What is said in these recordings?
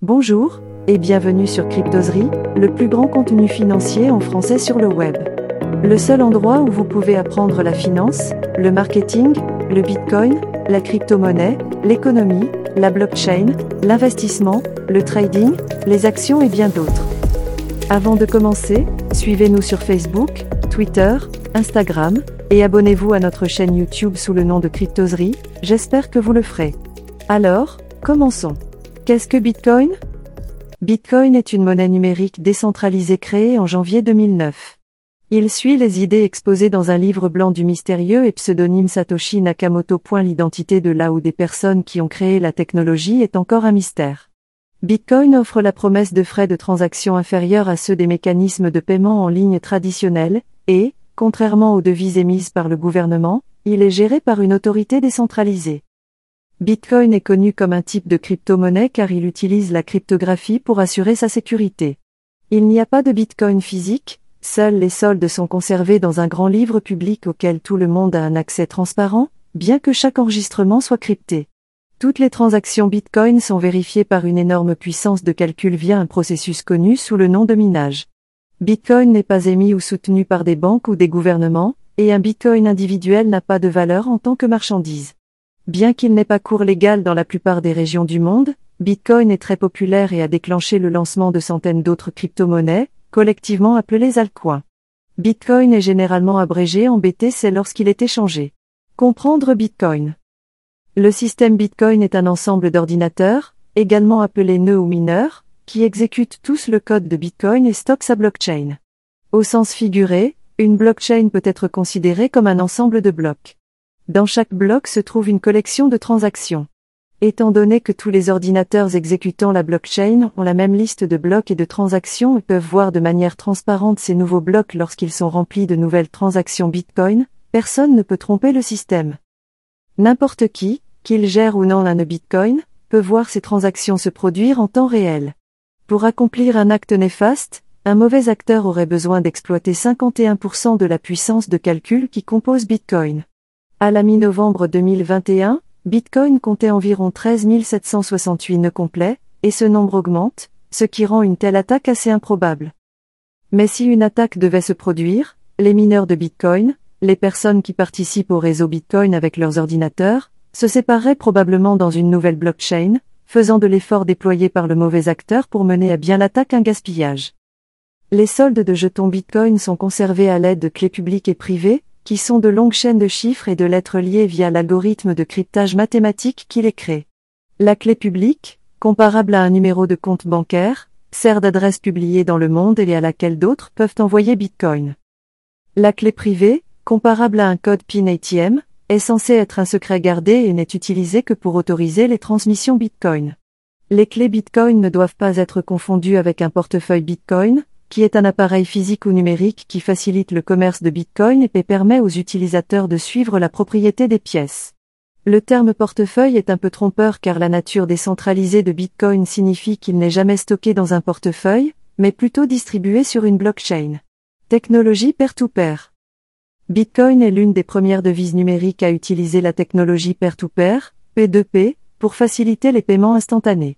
Bonjour, et bienvenue sur Cryptoserie, le plus grand contenu financier en français sur le web. Le seul endroit où vous pouvez apprendre la finance, le marketing, le bitcoin, la crypto-monnaie, l'économie, la blockchain, l'investissement, le trading, les actions et bien d'autres. Avant de commencer, suivez-nous sur Facebook, Twitter, Instagram, et abonnez-vous à notre chaîne YouTube sous le nom de Cryptoserie, j'espère que vous le ferez. Alors, commençons. Qu'est-ce que Bitcoin? Bitcoin est une monnaie numérique décentralisée créée en janvier 2009. Il suit les idées exposées dans un livre blanc du mystérieux et pseudonyme Satoshi Nakamoto. L'identité de là ou des personnes qui ont créé la technologie est encore un mystère. Bitcoin offre la promesse de frais de transaction inférieurs à ceux des mécanismes de paiement en ligne traditionnels, et, contrairement aux devises émises par le gouvernement, il est géré par une autorité décentralisée. Bitcoin est connu comme un type de crypto-monnaie car il utilise la cryptographie pour assurer sa sécurité. Il n'y a pas de Bitcoin physique, seuls les soldes sont conservés dans un grand livre public auquel tout le monde a un accès transparent, bien que chaque enregistrement soit crypté. Toutes les transactions Bitcoin sont vérifiées par une énorme puissance de calcul via un processus connu sous le nom de minage. Bitcoin n'est pas émis ou soutenu par des banques ou des gouvernements, et un Bitcoin individuel n'a pas de valeur en tant que marchandise. Bien qu'il n'ait pas cours légal dans la plupart des régions du monde, Bitcoin est très populaire et a déclenché le lancement de centaines d'autres crypto-monnaies, collectivement appelées altcoins. Bitcoin est généralement abrégé en BTC lorsqu'il est échangé. Comprendre Bitcoin. Le système Bitcoin est un ensemble d'ordinateurs, également appelés nœuds ou mineurs, qui exécutent tous le code de Bitcoin et stockent sa blockchain. Au sens figuré, une blockchain peut être considérée comme un ensemble de blocs. Dans chaque bloc se trouve une collection de transactions. Étant donné que tous les ordinateurs exécutant la blockchain ont la même liste de blocs et de transactions et peuvent voir de manière transparente ces nouveaux blocs lorsqu'ils sont remplis de nouvelles transactions Bitcoin, personne ne peut tromper le système. N'importe qui, qu'il gère ou non un Bitcoin, peut voir ces transactions se produire en temps réel. Pour accomplir un acte néfaste, un mauvais acteur aurait besoin d'exploiter 51% de la puissance de calcul qui compose Bitcoin. À la mi-novembre 2021, Bitcoin comptait environ 13 768 nœuds complets, et ce nombre augmente, ce qui rend une telle attaque assez improbable. Mais si une attaque devait se produire, les mineurs de Bitcoin, les personnes qui participent au réseau Bitcoin avec leurs ordinateurs, se sépareraient probablement dans une nouvelle blockchain, faisant de l'effort déployé par le mauvais acteur pour mener à bien l'attaque un gaspillage. Les soldes de jetons Bitcoin sont conservés à l'aide de clés publiques et privées, qui sont de longues chaînes de chiffres et de lettres liées via l'algorithme de cryptage mathématique qui les crée. La clé publique, comparable à un numéro de compte bancaire, sert d'adresse publiée dans le monde et à laquelle d'autres peuvent envoyer Bitcoin. La clé privée, comparable à un code PIN ATM, est censé être un secret gardé et n'est utilisé que pour autoriser les transmissions Bitcoin. Les clés Bitcoin ne doivent pas être confondues avec un portefeuille Bitcoin, qui est un appareil physique ou numérique qui facilite le commerce de Bitcoin et permet aux utilisateurs de suivre la propriété des pièces. Le terme portefeuille est un peu trompeur car la nature décentralisée de Bitcoin signifie qu'il n'est jamais stocké dans un portefeuille, mais plutôt distribué sur une blockchain. Technologie peer-to-pair. Bitcoin est l'une des premières devises numériques à utiliser la technologie peer-to-pair, P2P, pour faciliter les paiements instantanés.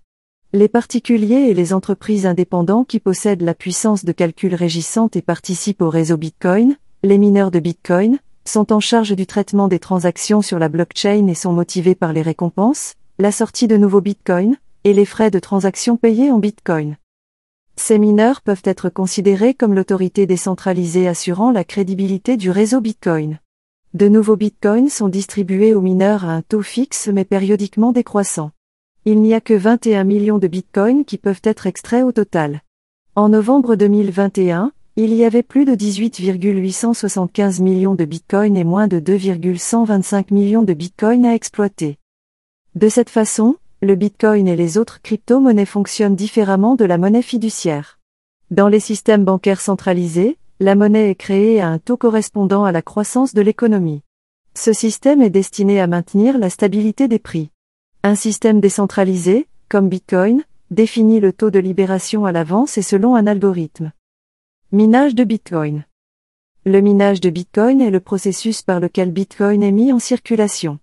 Les particuliers et les entreprises indépendants qui possèdent la puissance de calcul régissante et participent au réseau Bitcoin, les mineurs de Bitcoin, sont en charge du traitement des transactions sur la blockchain et sont motivés par les récompenses, la sortie de nouveaux Bitcoins, et les frais de transaction payés en Bitcoin. Ces mineurs peuvent être considérés comme l'autorité décentralisée assurant la crédibilité du réseau Bitcoin. De nouveaux Bitcoins sont distribués aux mineurs à un taux fixe mais périodiquement décroissant. Il n'y a que 21 millions de Bitcoins qui peuvent être extraits au total. En novembre 2021, il y avait plus de 18,875 millions de Bitcoins et moins de 2,125 millions de Bitcoins à exploiter. De cette façon, le Bitcoin et les autres crypto-monnaies fonctionnent différemment de la monnaie fiduciaire. Dans les systèmes bancaires centralisés, la monnaie est créée à un taux correspondant à la croissance de l'économie. Ce système est destiné à maintenir la stabilité des prix. Un système décentralisé, comme Bitcoin, définit le taux de libération à l'avance et selon un algorithme. Minage de Bitcoin. Le minage de Bitcoin est le processus par lequel Bitcoin est mis en circulation.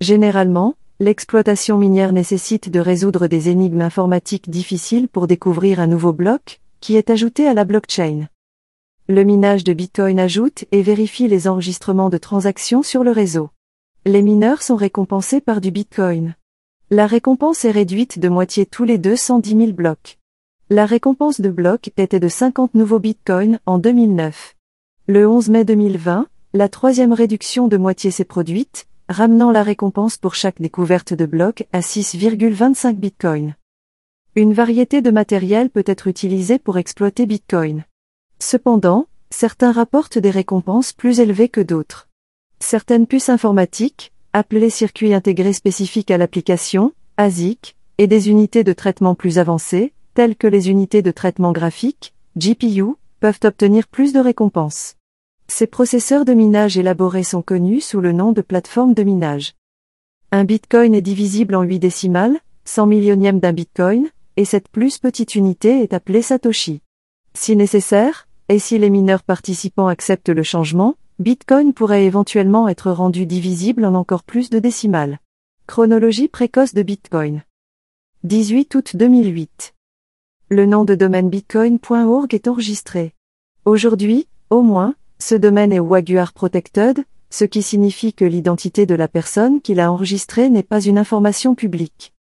Généralement, L'exploitation minière nécessite de résoudre des énigmes informatiques difficiles pour découvrir un nouveau bloc, qui est ajouté à la blockchain. Le minage de Bitcoin ajoute et vérifie les enregistrements de transactions sur le réseau. Les mineurs sont récompensés par du Bitcoin. La récompense est réduite de moitié tous les 210 000 blocs. La récompense de blocs était de 50 nouveaux Bitcoins en 2009. Le 11 mai 2020, la troisième réduction de moitié s'est produite, ramenant la récompense pour chaque découverte de bloc à 6,25 bitcoins. Une variété de matériel peut être utilisée pour exploiter Bitcoin. Cependant, certains rapportent des récompenses plus élevées que d'autres. Certaines puces informatiques, appelées circuits intégrés spécifiques à l'application, ASIC, et des unités de traitement plus avancées, telles que les unités de traitement graphique, GPU, peuvent obtenir plus de récompenses. Ces processeurs de minage élaborés sont connus sous le nom de plateforme de minage. Un bitcoin est divisible en 8 décimales, 100 millionièmes d'un bitcoin, et cette plus petite unité est appelée Satoshi. Si nécessaire, et si les mineurs participants acceptent le changement, Bitcoin pourrait éventuellement être rendu divisible en encore plus de décimales. Chronologie précoce de Bitcoin. 18 août 2008. Le nom de domaine bitcoin.org est enregistré. Aujourd'hui, au moins, ce domaine est WAGUAR Protected, ce qui signifie que l'identité de la personne qui l'a enregistré n'est pas une information publique.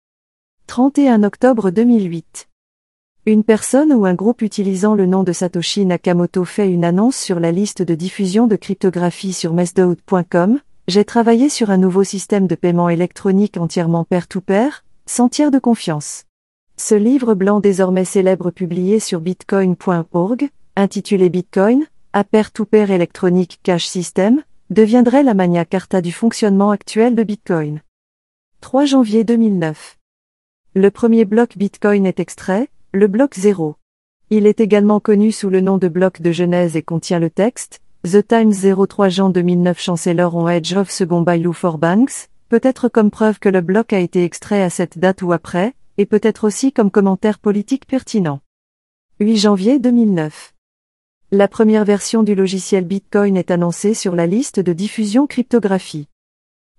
31 octobre 2008. Une personne ou un groupe utilisant le nom de Satoshi Nakamoto fait une annonce sur la liste de diffusion de cryptographie sur mesdout.com. J'ai travaillé sur un nouveau système de paiement électronique entièrement pair-to-pair, sans tiers de confiance. Ce livre blanc désormais célèbre publié sur bitcoin.org, intitulé Bitcoin, à pair-to-pair électronique cash system, deviendrait la Magna Carta du fonctionnement actuel de Bitcoin. 3 janvier 2009. Le premier bloc Bitcoin est extrait, le bloc 0. Il est également connu sous le nom de bloc de Genèse et contient le texte The Times 03 Jean 2009 Chancellor on Edge of Second by Lou for Banks, peut-être comme preuve que le bloc a été extrait à cette date ou après, et peut-être aussi comme commentaire politique pertinent. 8 janvier 2009. La première version du logiciel Bitcoin est annoncée sur la liste de diffusion cryptographie.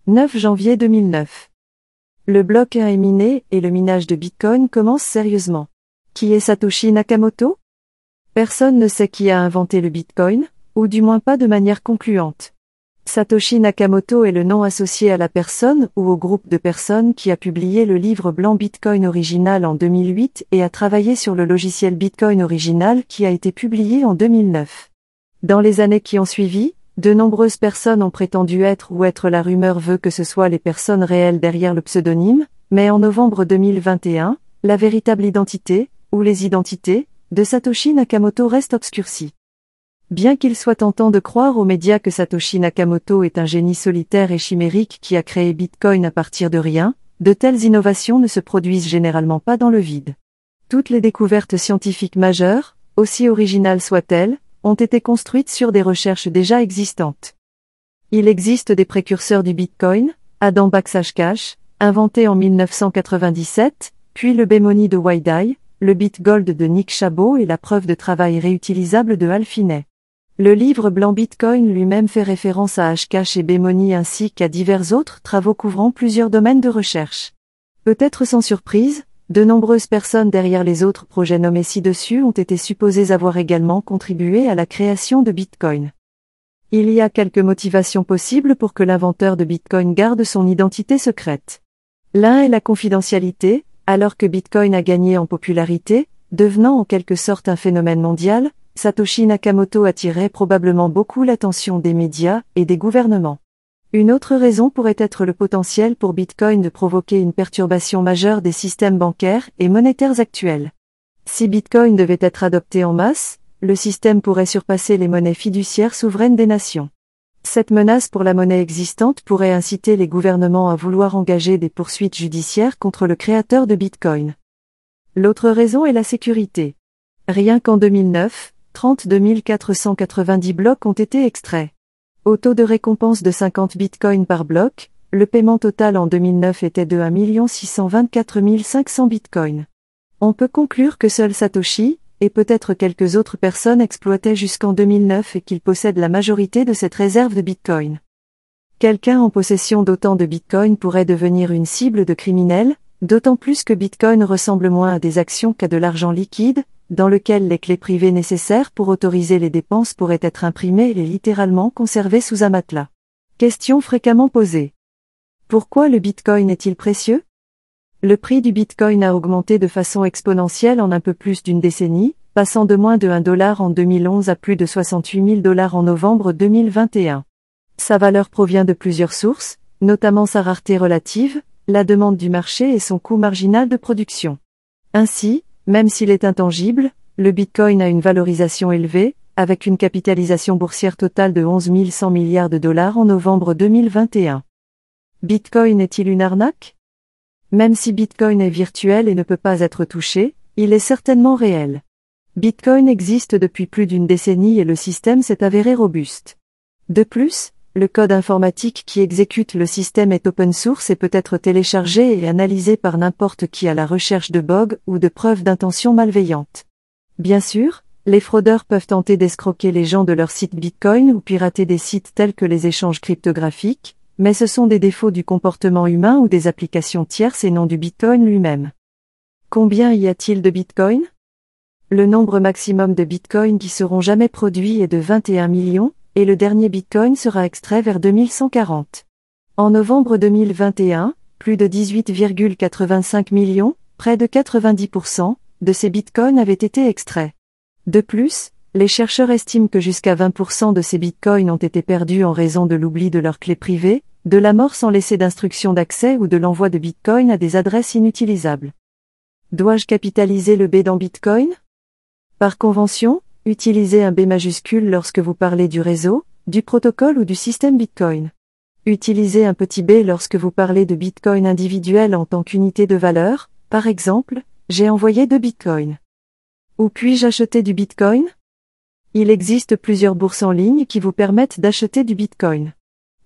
9 janvier 2009. Le bloc 1 est miné et le minage de Bitcoin commence sérieusement. Qui est Satoshi Nakamoto? Personne ne sait qui a inventé le Bitcoin, ou du moins pas de manière concluante. Satoshi Nakamoto est le nom associé à la personne ou au groupe de personnes qui a publié le livre blanc Bitcoin original en 2008 et a travaillé sur le logiciel Bitcoin original qui a été publié en 2009. Dans les années qui ont suivi, de nombreuses personnes ont prétendu être ou être la rumeur veut que ce soit les personnes réelles derrière le pseudonyme, mais en novembre 2021, la véritable identité, les identités, de Satoshi Nakamoto reste obscurcie. Bien qu'il soit tentant de croire aux médias que Satoshi Nakamoto est un génie solitaire et chimérique qui a créé Bitcoin à partir de rien, de telles innovations ne se produisent généralement pas dans le vide. Toutes les découvertes scientifiques majeures, aussi originales soient-elles, ont été construites sur des recherches déjà existantes. Il existe des précurseurs du Bitcoin, Adam Backslash inventé en 1997, puis le Bemoni de Waidai, le BitGold de Nick Chabot et la preuve de travail réutilisable de Hal le livre blanc Bitcoin lui-même fait référence à Hashcash et Bemoni ainsi qu'à divers autres travaux couvrant plusieurs domaines de recherche. Peut-être sans surprise, de nombreuses personnes derrière les autres projets nommés ci-dessus ont été supposées avoir également contribué à la création de Bitcoin. Il y a quelques motivations possibles pour que l'inventeur de Bitcoin garde son identité secrète. L'un est la confidentialité, alors que Bitcoin a gagné en popularité, devenant en quelque sorte un phénomène mondial, Satoshi Nakamoto attirait probablement beaucoup l'attention des médias et des gouvernements. Une autre raison pourrait être le potentiel pour Bitcoin de provoquer une perturbation majeure des systèmes bancaires et monétaires actuels. Si Bitcoin devait être adopté en masse, le système pourrait surpasser les monnaies fiduciaires souveraines des nations. Cette menace pour la monnaie existante pourrait inciter les gouvernements à vouloir engager des poursuites judiciaires contre le créateur de Bitcoin. L'autre raison est la sécurité. Rien qu'en 2009, 32 490 blocs ont été extraits. Au taux de récompense de 50 bitcoins par bloc, le paiement total en 2009 était de 1 624 500 bitcoins. On peut conclure que seul Satoshi, et peut-être quelques autres personnes exploitaient jusqu'en 2009 et qu'il possède la majorité de cette réserve de bitcoin. Quelqu'un en possession d'autant de Bitcoin pourrait devenir une cible de criminels, d'autant plus que Bitcoin ressemble moins à des actions qu'à de l'argent liquide, dans lequel les clés privées nécessaires pour autoriser les dépenses pourraient être imprimées et littéralement conservées sous un matelas. Question fréquemment posée. Pourquoi le Bitcoin est-il précieux? Le prix du Bitcoin a augmenté de façon exponentielle en un peu plus d'une décennie, passant de moins de 1 dollar en 2011 à plus de 68 000 dollars en novembre 2021. Sa valeur provient de plusieurs sources, notamment sa rareté relative, la demande du marché et son coût marginal de production. Ainsi, même s'il est intangible, le Bitcoin a une valorisation élevée, avec une capitalisation boursière totale de 11 100 milliards de dollars en novembre 2021. Bitcoin est-il une arnaque? Même si Bitcoin est virtuel et ne peut pas être touché, il est certainement réel. Bitcoin existe depuis plus d'une décennie et le système s'est avéré robuste. De plus, le code informatique qui exécute le système est open source et peut être téléchargé et analysé par n'importe qui à la recherche de bugs ou de preuves d'intentions malveillantes. Bien sûr, les fraudeurs peuvent tenter d'escroquer les gens de leur site Bitcoin ou pirater des sites tels que les échanges cryptographiques, mais ce sont des défauts du comportement humain ou des applications tierces et non du Bitcoin lui-même. Combien y a-t-il de Bitcoin? Le nombre maximum de Bitcoin qui seront jamais produits est de 21 millions, et le dernier Bitcoin sera extrait vers 2140. En novembre 2021, plus de 18,85 millions, près de 90%, de ces Bitcoins avaient été extraits. De plus, les chercheurs estiment que jusqu'à 20% de ces Bitcoins ont été perdus en raison de l'oubli de leurs clés privées, de la mort sans laisser d'instruction d'accès ou de l'envoi de Bitcoin à des adresses inutilisables. Dois-je capitaliser le B dans Bitcoin? Par convention, Utilisez un B majuscule lorsque vous parlez du réseau, du protocole ou du système Bitcoin. Utilisez un petit b lorsque vous parlez de Bitcoin individuel en tant qu'unité de valeur, par exemple, j'ai envoyé deux Bitcoins. Où puis-je acheter du Bitcoin? Il existe plusieurs bourses en ligne qui vous permettent d'acheter du Bitcoin.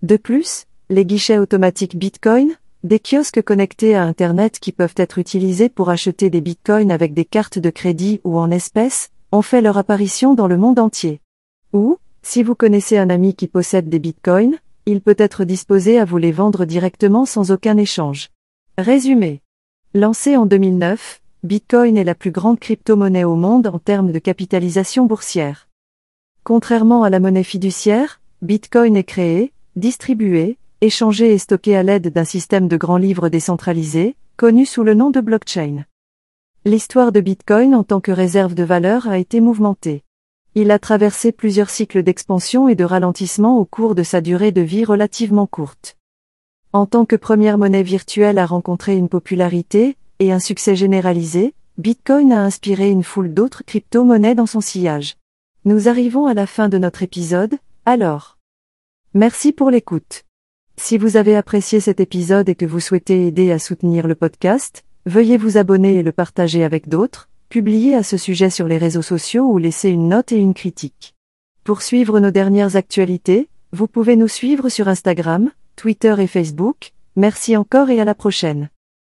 De plus, les guichets automatiques Bitcoin, des kiosques connectés à Internet qui peuvent être utilisés pour acheter des bitcoins avec des cartes de crédit ou en espèces, ont fait leur apparition dans le monde entier. Ou, si vous connaissez un ami qui possède des bitcoins, il peut être disposé à vous les vendre directement sans aucun échange. Résumé. Lancé en 2009, Bitcoin est la plus grande crypto-monnaie au monde en termes de capitalisation boursière. Contrairement à la monnaie fiduciaire, Bitcoin est créé, distribué, échangé et stocké à l'aide d'un système de grands livres décentralisés, connu sous le nom de blockchain. L'histoire de Bitcoin en tant que réserve de valeur a été mouvementée. Il a traversé plusieurs cycles d'expansion et de ralentissement au cours de sa durée de vie relativement courte. En tant que première monnaie virtuelle a rencontré une popularité et un succès généralisé, Bitcoin a inspiré une foule d'autres crypto-monnaies dans son sillage. Nous arrivons à la fin de notre épisode, alors. Merci pour l'écoute. Si vous avez apprécié cet épisode et que vous souhaitez aider à soutenir le podcast, Veuillez vous abonner et le partager avec d'autres, publier à ce sujet sur les réseaux sociaux ou laisser une note et une critique. Pour suivre nos dernières actualités, vous pouvez nous suivre sur Instagram, Twitter et Facebook. Merci encore et à la prochaine.